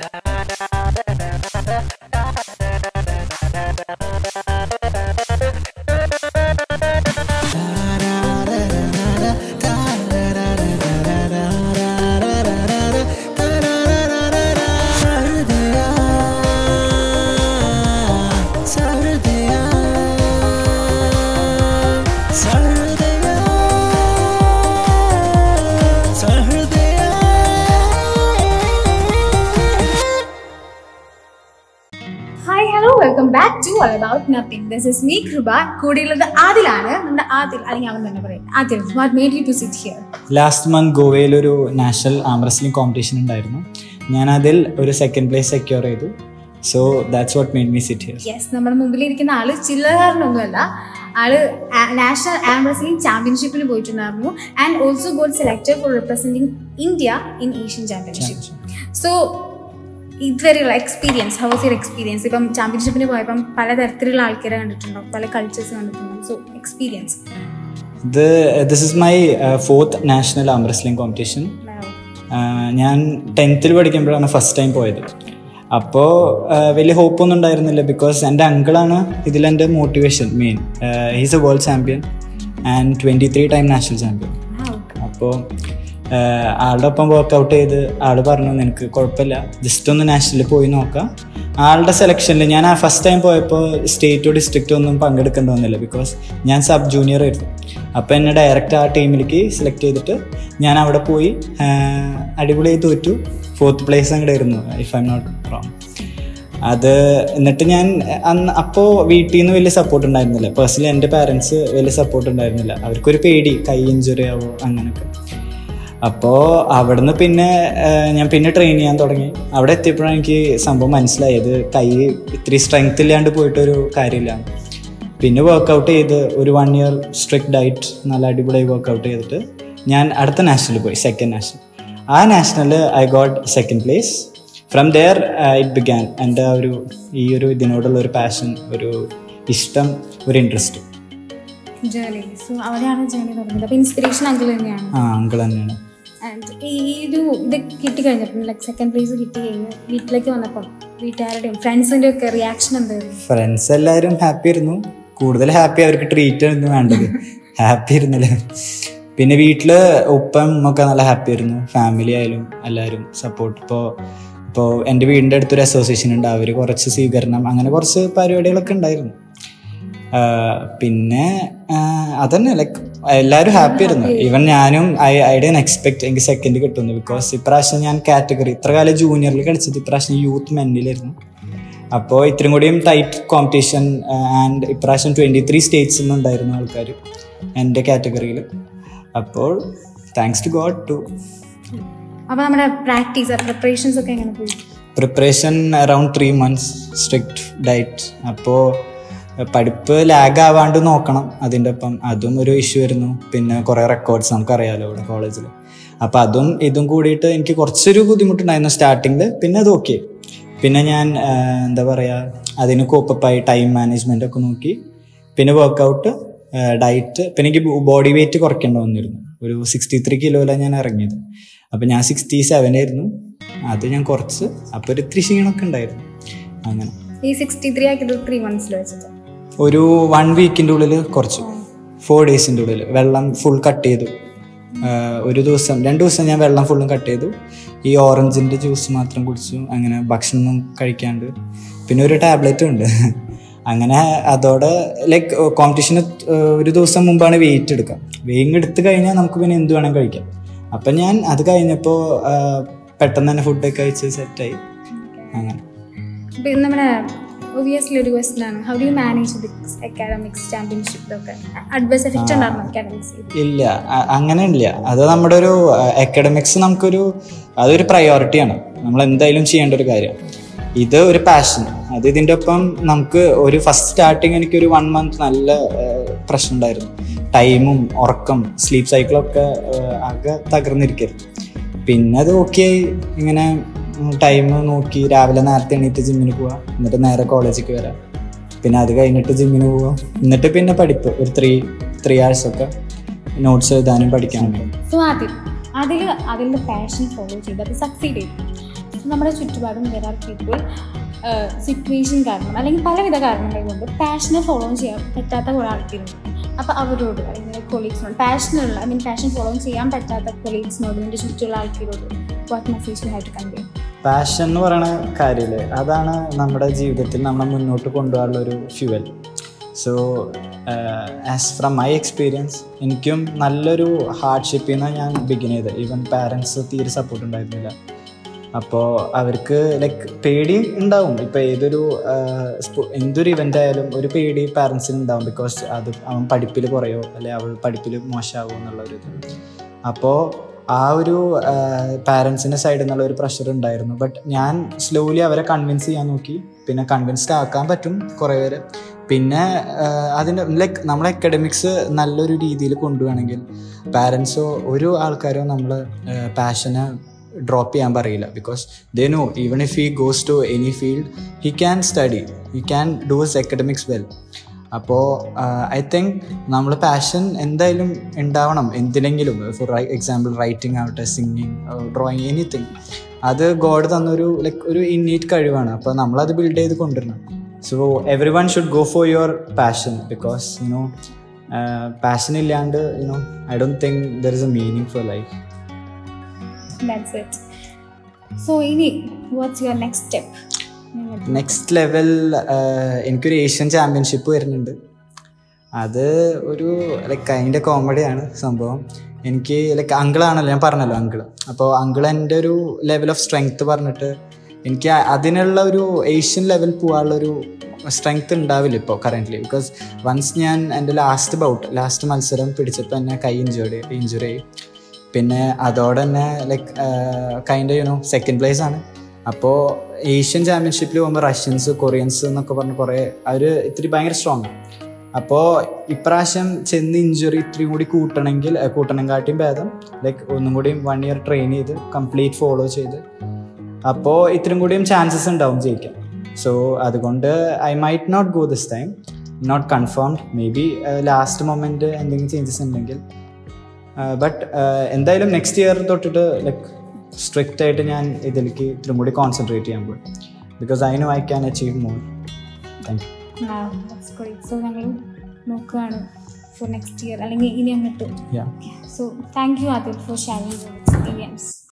da da da da da da hello welcome back to all about nothing this is me Kripa കൂടിയുള്ളത് ആദിലാണ്. നമ്മുടെ ആദിൽ അല്ലെങ്കിൽ അവൻ തന്നെ പറയും. Adil what made you to sit here last month ഗോവയിൽ ഒരു national arm wrestling competition ഉണ്ടായിരുന്നു. ഞാൻ അതിൽ ഒരു സെക്കൻഡ് പ്ലേസ് സെക്യൂർ ചെയ്തു. So that's what made me sit here yes നമ്മുടെ മുമ്പിൽ ഇരിക്കുന്ന ആൾ ചില്ലകാരനൊന്നുമല്ല ആൾ നാഷണൽ ആം റെസ്ലിംഗ് ചാമ്പ്യൻഷിപ്പിന് പോയിട്ടുണ്ടായിരുന്നു. And also got selected for representing India in Asian championship so ഇതുവരെയുള്ള experience how is your experience ഇപ്പം ചാമ്പ്യൻഷിപ്പിന് പോയപ്പം പലതരത്തിലുള്ള ആൾക്കാരെ കണ്ടിട്ടുണ്ടാവും പല കൾച്ചേഴ്സ് കണ്ടിട്ടുണ്ടാവും. സോ എക്സ്പീരിയൻസ് ഇത് this is my fourth national arm wrestling competition ഞാൻ ടെൻത്തിൽ പഠിക്കുമ്പോഴാണ് ഫസ്റ്റ് ടൈം പോയത്. അപ്പോൾ വലിയ ഹോപ്പൊന്നും ഉണ്ടായിരുന്നില്ല ബിക്കോസ് എന്റെ അങ്കിളാണ് ഇതിലെന്റെ motivation main he's a world champion and twenty three time national champion അപ്പോൾ ആളുടെ ഒപ്പം വർക്കൗട്ട് ചെയ്ത് ആൾ പറഞ്ഞു നിനക്ക് കുഴപ്പമില്ല. ജസ്റ്റ് ഒന്ന് നാഷണലിൽ പോയി നോക്കാം. ആളുടെ സെലക്ഷനിൽ ഞാൻ ആ ഫസ്റ്റ് ടൈം പോയപ്പോൾ സ്റ്റേറ്റോ ഡിസ്ട്രിക്റ്റോ ഒന്നും പങ്കെടുക്കേണ്ടി വന്നില്ല ബിക്കോസ് ഞാൻ സബ് ജൂനിയർ ആയിരുന്നു. അപ്പോൾ എന്നെ ഡയറക്റ്റ് ആ ടീമിലേക്ക് സെലക്ട് ചെയ്തിട്ട് ഞാൻ അവിടെ പോയി അടിപൊളിയായി തോറ്റു. ഫോർത്ത് പ്ലേസ് അങ്ങോട്ട് ആയിരുന്നു if I'm not wrong അത് എന്നിട്ട് ഞാൻ അന്ന് അപ്പോൾ വീട്ടിൽ നിന്ന് വലിയ സപ്പോർട്ട് ഉണ്ടായിരുന്നില്ല. പേഴ്സണലി എന്റെ പാരൻസ് വലിയ സപ്പോർട്ട് ഉണ്ടായിരുന്നില്ല. അവർക്കൊരു പേടി കൈ ഇഞ്ചുറി ആവോ? അങ്ങനെയൊക്കെ അപ്പോൾ അവിടുന്ന് പിന്നെ ഞാൻ പിന്നെ ട്രെയിൻ ചെയ്യാൻ തുടങ്ങി. അവിടെ എത്തിയപ്പോഴാണ് എനിക്ക് സംഭവം മനസ്സിലായത്. കൈ ഇത്ര സ്ട്രെങ്ത് ഇല്ലാണ്ട് പോയിട്ടൊരു കാര്യമില്ല. പിന്നെ വർക്കൗട്ട് ചെയ്ത് ഒരു വൺ ഇയർ സ്ട്രിക്റ്റ് ഡയറ്റ് നല്ല അടിപൊളി വർക്കൗട്ട് ചെയ്തിട്ട് ഞാൻ അടുത്ത നാഷണൽ പോയി സെക്കൻഡ് നാഷണൽ ആ നാഷണലിൽ I got second place from there it began എന്റെ ഒരു ഈ ഒരു ഇതിനോടുള്ള ഒരു പാഷൻ ഒരു ഇഷ്ടം ഒരു ഇൻട്രസ്റ്റ് ജേർണി സോ അവിടെയാണ് ജേർണി തുടങ്ങിയത്. അപ്പോൾ ഇൻസ്പിറേഷൻ അങ്കിൾ തന്നെയാണ്. ആ അങ്കിൾ തന്നെയാണ്. ഈ ഒരു ഇത് കിട്ടി കഴിഞ്ഞപ്പോൾ ലൈക്ക് സെക്കൻഡ് പ്രൈസ് കിട്ടി കഴിഞ്ഞ് വീട്ടിലേക്ക് വന്നപ്പം വീട്ടുകാരുടെയും ഫ്രണ്ട്സിന്റെ ഒക്കെ റിയാക്ഷൻ എന്തായിരുന്നു? ഫ്രണ്ട്സ് എല്ലാവരും ഹാപ്പി ആയിരുന്നു. കൂടുതൽ ഹാപ്പി അവർക്ക് ട്രീറ്റ് ആയിരുന്നു വേണ്ടത്. ഹാപ്പി ആയിരുന്നില്ല. പിന്നെ വീട്ടിൽ ഉപ്പം ഒക്കെ നല്ല ഹാപ്പി ആയിരുന്നു. ഫാമിലി ആയാലും എല്ലാവരും സപ്പോർട്ട് ഇപ്പോൾ ഇപ്പോൾ എന്റെ വീടിന്റെ അടുത്തൊരു അസോസിയേഷൻ ഉണ്ട്. അവർ കുറച്ച് സ്വീകരണം അങ്ങനെ കുറച്ച് പരിപാടികളൊക്കെ ഉണ്ടായിരുന്നു. പിന്നെ അതന്നെ ലൈക്ക് എല്ലാവരും ഹാപ്പി ആയിരുന്നു. ഈവൻ ഞാനും ഐ ഐ ഡൻ എക്സ്പെക്ട് എനിക്ക് സെക്കൻഡ് കിട്ടുന്നു. ബിക്കോസ് ഇപ്രാവശ്യം ഞാൻ കാറ്റഗറി ഇത്ര കാലം ജൂനിയറിൽ കളിച്ചത് ഇപ്രാവശ്യം യൂത്ത് മെന്നിലായിരുന്നു അപ്പോൾ ഇത്രയും കൂടിയും ടൈറ്റ് കോമ്പറ്റീഷൻ ആൻഡ് ഇപ്രാവശ്യം ട്വന്റി ത്രീ സ്റ്റേറ്റ്സിൽ നിന്നുണ്ടായിരുന്നു ആൾക്കാർ എന്റെ കാറ്റഗറിയിൽ അപ്പോൾ താങ്ക്സ് ടു ഗോഡ് ടു അപ്പോൾ നമ്മുടെ പ്രാക്ടീസ് പ്രിപ്പറേഷൻസ് ഒക്കെ എങ്ങനെ പോയി? Preparation around three months strict diet അപ്പോൾ പഠിപ്പ് ലാഗ് ആവാണ്ട് നോക്കണം. അതിന്റെ ഒപ്പം അതും ഒരു ഇഷ്യൂ ആയിരുന്നു. പിന്നെ കുറേ റെക്കോർഡ്സ് നമുക്കറിയാലോ ഇവിടെ കോളേജിൽ അപ്പോൾ അതും ഇതും കൂടിയിട്ട് എനിക്ക് കുറച്ചൊരു ബുദ്ധിമുട്ടുണ്ടായിരുന്നു സ്റ്റാർട്ടിങ്ങിൽ പിന്നെ അത് ഓക്കെ പിന്നെ ഞാൻ എന്താ പറയുക അതിന് കോപ്പപ്പായി ടൈം മാനേജ്മെന്റ് ഒക്കെ നോക്കി. പിന്നെ വർക്കൗട്ട് ഡയറ്റ് പിന്നെ എനിക്ക് ബോഡി വെയിറ്റ് കുറയ്ക്കേണ്ടി വന്നിരുന്നു. ഒരു സിക്സ്റ്റി ത്രീ കിലോയിലാണ് ഞാൻ ഇറങ്ങിയത്. അപ്പം ഞാൻ സിക്സ്റ്റി സെവൻ ആയിരുന്നു. അത് ഞാൻ കുറച്ച് അപ്പോൾ ഒരു ഇത്തിരി ക്ഷീണമൊക്കെ ഉണ്ടായിരുന്നു. അങ്ങനെ. ഈ സിക്സ്റ്റി ത്രീ ആക്കിയത് ത്രീ മന്ത്സിൽ വെച്ചിട്ട്? ഒരു വൺ വീക്കിന്റെ ഉള്ളിൽ കുറച്ചു. ഫോർ ഡേയ്സിന്റെ ഉള്ളിൽ വെള്ളം ഫുൾ കട്ട് ചെയ്തു. ഒരു ദിവസം രണ്ട് ദിവസം ഞാൻ വെള്ളം ഫുള്ളും കട്ട് ചെയ്തു. ഈ ഓറഞ്ചിന്റെ ജ്യൂസ് മാത്രം കുടിച്ചു. അങ്ങനെ ഭക്ഷണം കഴിക്കാണ്ട്. പിന്നെ ഒരു ടാബ്ലറ്റും ഉണ്ട്. അങ്ങനെ അതോടെ ലൈക്ക് കോമ്പറ്റീഷന് ഒരു ദിവസം മുമ്പാണ് വെയിറ്റ് എടുക്കുക. വെയിങ് എടുത്തു കഴിഞ്ഞാൽ നമുക്ക് പിന്നെ എന്ത് വേണം കഴിക്കാം. അപ്പം ഞാൻ അത് കഴിഞ്ഞപ്പോൾ പെട്ടെന്ന് തന്നെ ഫുഡൊക്കെ കഴിച്ച് സെറ്റായി അങ്ങനെ. ഒബിയസ്ലി ഒരു ക്വസ്റ്റൻ ആണ്. How do you manage this academics championship ഒക്കെ അഡ്വൈസ് എഫക്റ്റ് ഉണ്ടായിരുന്നു അക്കാഡമിക്സ് ഇല്ല. അങ്ങനെ ഇല്ല അത് നമ്മുടെ ഒരു അക്കാഡമിക്സ് നമുക്കൊരു അതൊരു പ്രയോറിറ്റിയാണ് നമ്മൾ എന്തായാലും ചെയ്യേണ്ട ഒരു കാര്യം. ഇത് ഒരു പാഷൻ അത് ഇതിന്റെ ഒപ്പം നമുക്ക് ഒരു ഫസ്റ്റ് സ്റ്റാർട്ടിങ് എനിക്ക് ഒരു വൺ മന്ത് നല്ല പ്രശ്നം ഉണ്ടായിരുന്നു. ടൈമും ഉറക്കം സ്ലീപ്പ് സൈക്കിളൊക്കെ ആകെ തകർന്നിരിക്കരുത്. പിന്നെ അത് ഓക്കെ ഇങ്ങനെ ടൈം നോക്കി രാവിലെ നേരത്തെ എണീറ്റ് ജിമ്മിന് പോവാം. എന്നിട്ട് നേരെ കോളേജിലേക്ക് വരാം. പിന്നെ അത് കഴിഞ്ഞിട്ട് ജിമ്മിന് പോവാം. എന്നിട്ട് പിന്നെ പഠിപ്പ്. ഒരു ത്രീ ത്രീ ആഴ്ച ഒക്കെ നോട്ട്സ് എഴുതാനും പഠിക്കാനും സ്വാതി അതിൽ അതിന്റെ പാഷൻ ഫോളോ ചെയ്ത് അത് സക്സീഡ് നമ്മുടെ ചുറ്റുപാടും പീപ്പിൾ സിറ്റുവേഷൻ കാരണം അല്ലെങ്കിൽ പലവിധ കാരണങ്ങൾ കൊണ്ട് പാഷനെ ഫോളോ ചെയ്യാൻ പറ്റാത്ത കുറേ ആൾക്കാരുണ്ട്. അപ്പോൾ അവരോട് അല്ലെങ്കിൽ കൊളീഗ്സിനോട് പാഷനുള്ള ഐ മീൻ പാഷൻ ഫോളോ ചെയ്യാൻ പറ്റാത്ത കൊളീഗ്സിനോട് എന്റെ ചുറ്റുമുള്ള ആൾക്കാരോട് what message have to convey passion എന്ന് പറയുന്ന കാര്യമില്ലേ? അതാണ് നമ്മുടെ ജീവിതത്തിൽ നമ്മളെ മുന്നോട്ട് കൊണ്ടുപോകാനുള്ള ഒരു fuel so as from my experience എനിക്കും നല്ലൊരു ഹാർഡ്ഷിപ്പിൽ നിന്നാണ് ഞാൻ ബിഗിൻ ചെയ്തത്. ഈവൻ പാരൻസ് തീരെ സപ്പോർട്ട് ഉണ്ടായിരുന്നില്ല. അപ്പോൾ അവർക്ക് ലൈക്ക് പേടി ഉണ്ടാവും. ഇപ്പോൾ ഏതൊരു എന്തൊരു ഇവന്റ് ആയാലും ഒരു പേടി പാരൻസിന് ഉണ്ടാവും. ബിക്കോസ് അത് അവൻ പഠിപ്പിൽ കുറയോ അല്ലെ അവൾ പഠിപ്പിൽ മോശമാകുമോ എന്നുള്ളൊരു ഇത്. അപ്പോൾ ആ ഒരു പാരൻസിന്റെ സൈഡിൽ നിന്നുള്ള ഒരു പ്രഷർ ഉണ്ടായിരുന്നു. ബട്ട് ഞാൻ സ്ലോലി അവരെ കൺവിൻസ് ചെയ്യാൻ നോക്കി. പിന്നെ കൺവിൻസ്ഡ് ആക്കാൻ പറ്റും കുറേ പേര്. പിന്നെ അതിന്റെ ലൈക്ക് നമ്മളെ അക്കാഡമിക്സ് നല്ലൊരു രീതിയിൽ കൊണ്ടുപോകണമെങ്കിൽ പാരൻസോ ഒരു ആൾക്കാരോ നമ്മൾ പാഷന് ഡ്രോപ്പ് ചെയ്യാൻ പറയില്ല. Because they know even if he goes to any field he can study he can do his academics well അപ്പോൾ ഐ തിങ്ക് നമ്മൾ പാഷൻ എന്തായാലും ഉണ്ടാവണം എന്തിനെങ്കിലും ഫോർ എക്സാമ്പിൾ റൈറ്റിംഗ് ആവട്ടെ സിംഗിങ് ഡ്രോയിങ് എനിത്തിങ് അത് ഗോഡ് തന്നൊരു ലൈക്ക് ഒരു ഇന്നീറ്റ് കഴിവാണ്. അപ്പോൾ നമ്മളത് ബിൽഡ് ചെയ്ത് കൊണ്ടുവരണം. So everyone should go for your passion because you know passion ഇല്ലാണ്ട് you know I don't think there is a meaning for life That's it. So ഇനി what's your next step next level എനിക്കൊരു Asian championship വരുന്നുണ്ട്. അത് ഒരു like അതിന്റെ കോമഡിയാണ് സംഭവം. എനിക്ക് ലൈക്ക് അങ്കിളാണല്ലോ ഞാൻ പറഞ്ഞല്ലോ അങ്കിൾ അപ്പോൾ അങ്കിൾ എന്റെ ഒരു ലെവൽ ഓഫ് സ്ട്രെങ്ത് പറഞ്ഞിട്ട് എനിക്ക് അതിനുള്ള ഒരു ഏഷ്യൻ ലെവൽ പോകാനുള്ളൊരു സ്ട്രെങ്ത് ഉണ്ടാവില്ല ഇപ്പോൾ കറന്റ്ലി ബിക്കോസ് വൺസ് ഞാൻ എന്റെ ലാസ്റ്റ് ബൗട്ട് ലാസ്റ്റ് മത്സരം പിടിച്ചപ്പോൾ എന്നെ കൈ ഇഞ്ചുറി ഇഞ്ചുറി ആയി. പിന്നെ അതോടെ തന്നെ like kind you know second place ആണ്. അപ്പോൾ ഏഷ്യൻ ചാമ്പ്യൻഷിപ്പിൽ പോകുമ്പോൾ റഷ്യൻസ് കൊറിയൻസ് എന്നൊക്കെ പറഞ്ഞ് കുറേ അവർ ഇത്തിരി ഭയങ്കര സ്ട്രോങ് അപ്പോൾ ഇപ്രാവശ്യം ചെന്ന് ഇഞ്ചുറി ഇത്രയും കൂടി കൂട്ടണമെങ്കിൽ കൂട്ടണം കാട്ടിയും ഭേദം. ലൈക്ക് ഒന്നും കൂടിയും വൺ ഇയർ ട്രെയിൻ ചെയ്ത് കംപ്ലീറ്റ് ഫോളോ ചെയ്ത്. അപ്പോൾ ഇത്രയും കൂടിയും ചാൻസസ് ഉണ്ടാവും ജയിക്കാൻ. സോ അതുകൊണ്ട് I might not go this time not confirmed maybe last moment എന്തെങ്കിലും ചേഞ്ചസ് ഉണ്ടെങ്കിൽ. ബട്ട് എന്തായാലും നെക്സ്റ്റ് ഇയർ തൊട്ടിട്ട് ലൈക്ക് സ്ട്രിക്റ്റ് ആയിട്ട് ഞാൻ ഇതിലേക്ക് ഇത്തിരി കൂടി കോൺസെൻട്രേറ്റ് ചെയ്യാൻ പോയി. Because I know I can achieve more thank you so ഞങ്ങൾ നോക്കുകയാണ് ഫോർ നെക്സ്റ്റ് ഇയർ അല്ലെങ്കിൽ ഇനി അങ്ങോട്ട്. So thank you Adil for sharing experience